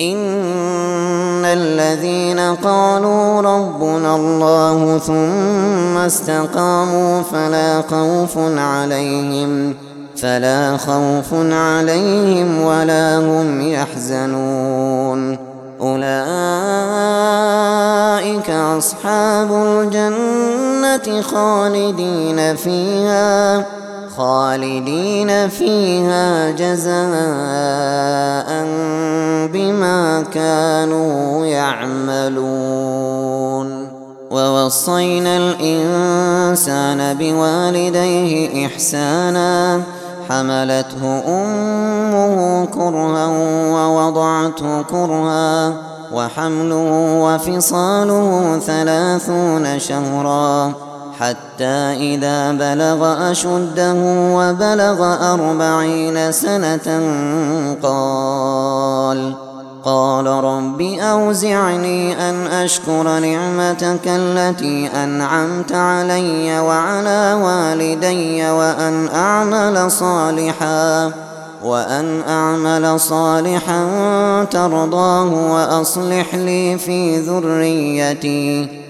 إن الذين قالوا ربنا الله ثم استقاموا فلا خوف عليهم فلا خوف عليهم ولا هم يحزنون أولئك أصحاب الجنة خالدين فيها خالدين فيها جزاء بما كانوا يعملون. ووصينا الإنسان بوالديه إحسانا. حملته أمه كرها ووضعته كرها. وحمله وفصاله ثلاثون شهرا. حتى إذا بلغ أشده وبلغ أربعين سنة قال قال رب أوزعني أن أشكر نعمتك التي أنعمت علي وعلى والدي وأن أعمل صالحا وأن أعمل صالحا ترضاه وأصلح لي في ذريتي.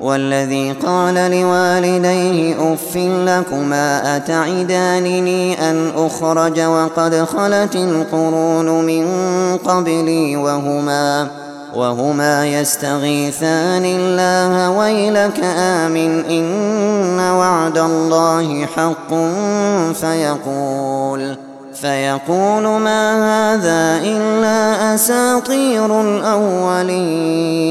والذي قال لوالديه أف لكما أتعدانني أن أخرج وقد خلت القرون من قبلي وهما وهما يستغيثان الله ويلك آمن إن وعد الله حق فيقول فيقول ما هذا إلا أساطير الأولين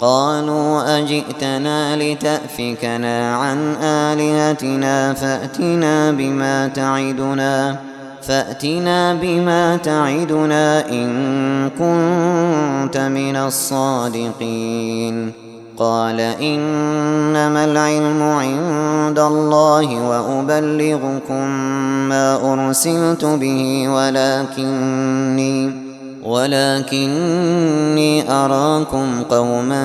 قالوا أجئتنا لتأفكنا عن آلهتنا فأتنا بما تعدنا فأتنا بما تعدنا إن كنت من الصادقين. قال إنما العلم عند الله وأبلغكم ما أرسلت به ولكني ولكني أراكم قوما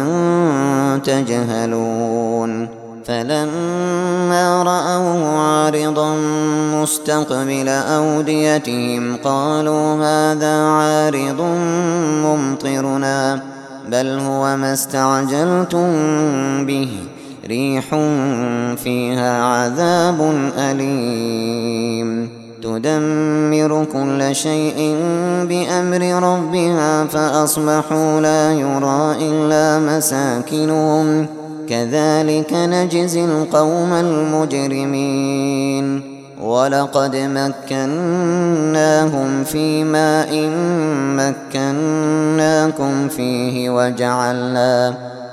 تجهلون. فلما رأوا عارضا مستقبل أوديتهم قالوا هذا عارض ممطرنا بل هو ما استعجلتم به. ريح فيها عذاب أليم. تدمر كل شيء بأمر ربها فأصبحوا لا يرى إلا مساكنهم. كذلك نجزي القوم المجرمين. ولقد مكناهم في ماء مكناكم فيه وجعلنا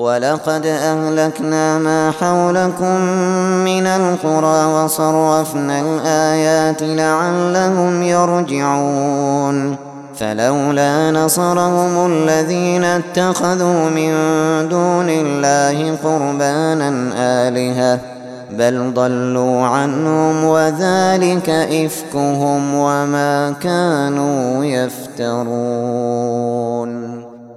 ولقد أهلكنا ما حولكم من القرى وصرفنا الآيات لعلهم يرجعون. فلولا نصرهم الذين اتخذوا من دون الله قربانا آلهة بل ضلوا عنهم وذلك إفكهم وما كانوا يفترون.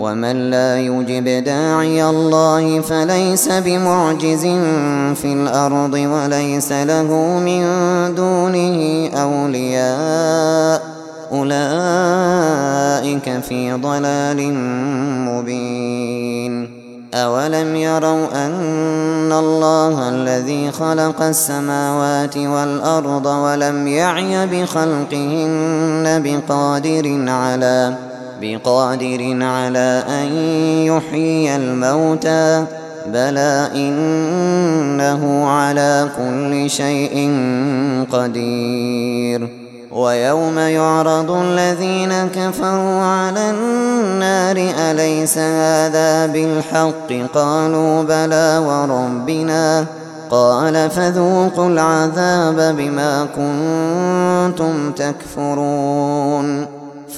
ومن لا يجب داعي الله فليس بمعجز في الأرض وليس له من دونه أولياء. أولئك في ضلال مبين. أولم يروا أن الله الذي خلق السماوات والأرض ولم يعي بخلقهن بقادر على بقادر على أن يحيي الموتى بلى إنه على كل شيء قدير ويوم يعرض الذين كفروا على النار أليس هذا بالحق قالوا بلى وربنا قال فذوقوا العذاب بما كنتم تكفرون